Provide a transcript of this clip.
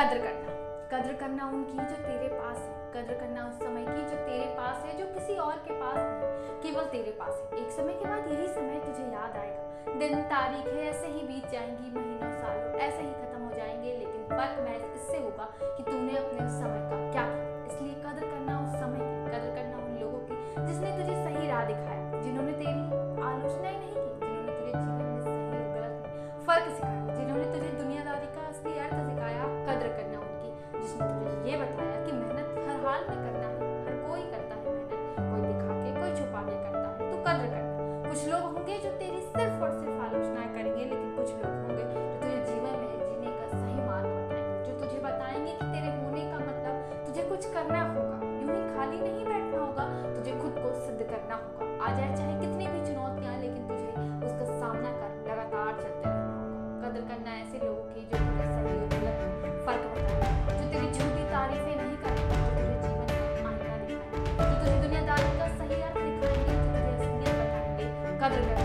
कद्र करना। कद्र करना उनकी जो तेरे पास है। कद्र करना उस समय की जो तेरे पास है, जो किसी और के पास नहीं केवल तेरे पास है। एक समय के बाद यही समय तुझे याद आएगा। दिन तारीख है, ऐसे ही बीत जाएँगी, महीनों, सालों, ऐसे ही खत्म हो जाएँगे, लेकिन फ़र्क महज इससे होगा कि तूने अपने उस समय का क्या किया। इसलिए कद्र करना उस समय की, कद्र करना उन लोगों की जिसने तुझे सही राह दिखाया, जिन्होंने तेरी कुछ लोग होंगे जो तेरी सिर्फ़ और सिर्फ़ आलोचना करेंगे, लेकिन कुछ लोग होंगे जो तुझे जीवन में जीने का सही मार्ग बताएँगे, जो तुझे बताएँगे कि तेरे होने का मतलब तुझे कुछ करना होगा। यूँ ही खाली नहीं बैठना होगा, तुझे खुद को सिद्ध करना होगा। आ जाए चाहे कदर कर